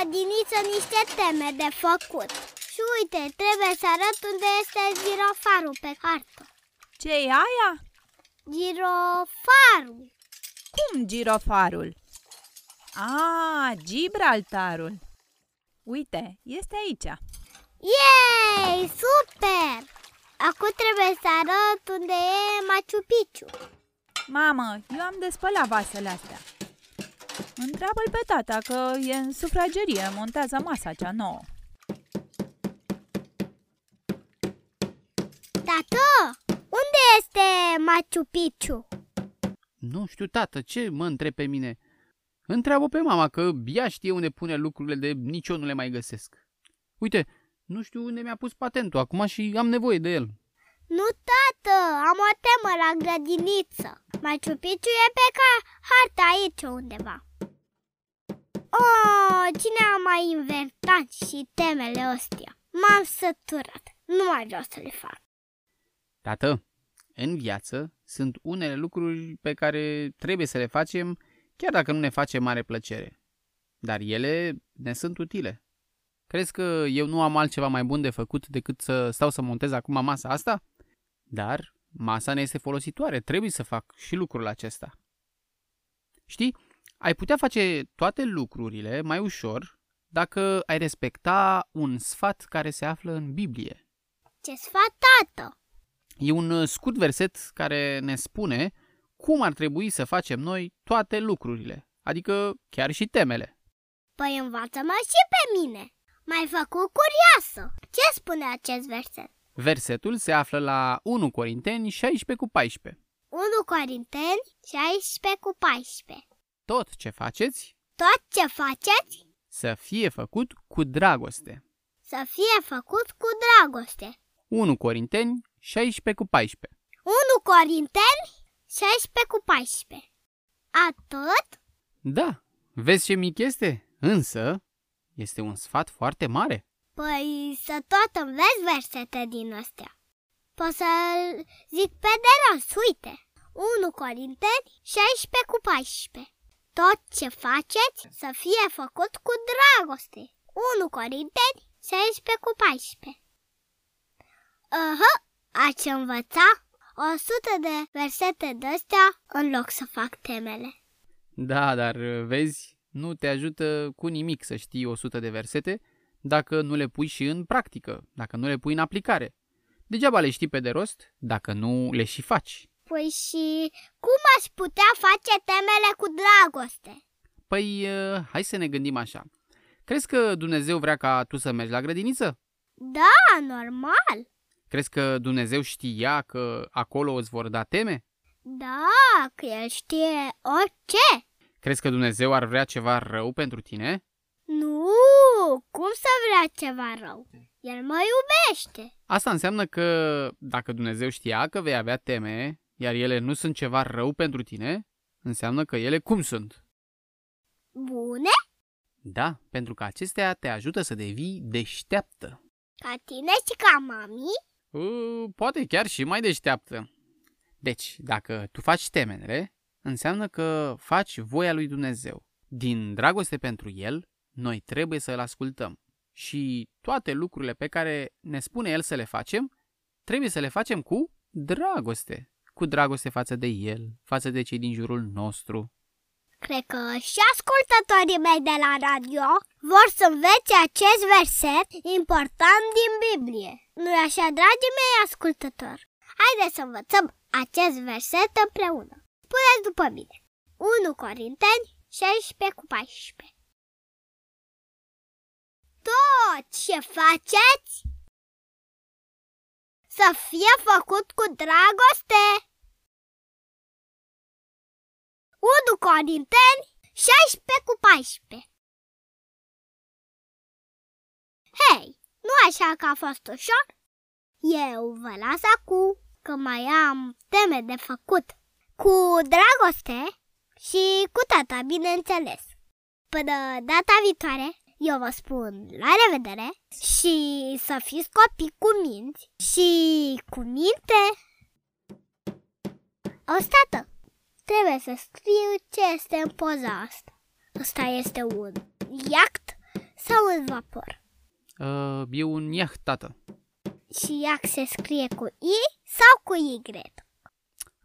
grădiniță niște teme de făcut. Și uite, trebuie să arăt unde este girofarul pe hartă. ce e aia? Girofarul. Cum girofarul? A, Gibraltarul. Uite, este aici. Yay, super! Acum trebuie să arăt unde e Machu Picchu. Mamă, eu am de spălat vasele astea. Întreabă-l pe tata că e în sufragerie, montează masa cea nouă. Tată, unde este Machu Picchu? Nu știu, tată, ce mă întreb pe mine? Întreabă pe mama că ea știe unde pune lucrurile de nici eu nu le mai găsesc. Uite, nu știu unde mi-a pus patentul acum și am nevoie de el. Nu, tată, am o temă la grădiniță. Machu Picchu e pe ca harta aici undeva. Oh, cine a mai inventat și temele astea? M-am săturat. Nu mai vreau să le fac. Tată, în viață sunt unele lucruri pe care trebuie să le facem chiar dacă nu ne face mare plăcere. Dar ele ne sunt utile. Crezi că eu nu am altceva mai bun de făcut decât să stau să montez acum masa asta? Dar masa ne este folositoare, trebuie să fac și lucrul acesta. Știi, ai putea face toate lucrurile mai ușor dacă ai respecta un sfat care se află în Biblie. Ce sfat, tată? E un uh, scurt verset care ne spune cum ar trebui să facem noi toate lucrurile, adică chiar și temele. Păi învață-mă și pe mine. M-ai făcut curioasă. Ce spune acest verset? Versetul se află la 1 Corinteni 16 cu 14. 1 Corinteni 16 cu 14. Tot ce faceți Tot ce faceți să fie făcut cu dragoste. să fie făcut cu dragoste. 1 Corinteni 16 cu 14. 1 Corinteni 16 cu 14. Atât? Da, vezi ce mic este? Însă, este un sfat foarte mare. Păi să tot înveți versete din astea. Poți să zic pe de rost, uite. 1 Corinteni 16 cu 14. Tot ce faceți să fie făcut cu dragoste. 1 Corinteni 16 cu 14. Aha, ați învăța 100 de versete de-astea în loc să fac temele. Da, dar vezi, nu te ajută cu nimic să știi 100 de versete dacă nu le pui și în practică, dacă nu le pui în aplicare. Degeaba le știi pe de rost dacă nu le și faci. Păi și cum aș putea face temele cu dragoste? Păi, uh, hai să ne gândim așa. Crezi că Dumnezeu vrea ca tu să mergi la grădiniță? Da, normal. Crezi că Dumnezeu știa că acolo îți vor da teme? Da, că el știe orice. Crezi că Dumnezeu ar vrea ceva rău pentru tine? Nu, cum să vrea ceva rău? El mă iubește. Asta înseamnă că dacă Dumnezeu știa că vei avea teme, iar ele nu sunt ceva rău pentru tine, înseamnă că ele cum sunt? Bune? Da, pentru că acestea te ajută să devii deșteaptă. Ca tine și ca mami? Uh, poate chiar și mai deșteaptă. Deci, dacă tu faci temenele, înseamnă că faci voia lui Dumnezeu. Din dragoste pentru El, noi trebuie să-L ascultăm. Și toate lucrurile pe care ne spune El să le facem, trebuie să le facem cu dragoste. Cu dragoste față de El, față de cei din jurul nostru. Cred că și ascultătorii mei de la radio vor să învețe acest verset important din Biblie. Nu-i așa, dragii mei ascultători? Haideți să învățăm acest verset împreună. Spuneți după mine. 1 Corinteni 16 cu 14. Tot ce faceți să fie făcut cu dragoste. 1 Corinteni 16 cu 14. Hei, nu așa că a fost ușor? Eu vă las acum că mai am teme de făcut. Cu dragoste și cu tata, bineînțeles. Până data viitoare, Eu vă spun la revedere și să fiți copii cu minți și cu minte. O tată, trebuie să scriu ce este în poza asta. Asta este un iact sau un vapor? Uh, e un iaht, tată. Și iact se scrie cu I sau cu Y?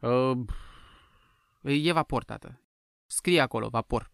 Uh, e vapor, tată. Scrie acolo, vapor.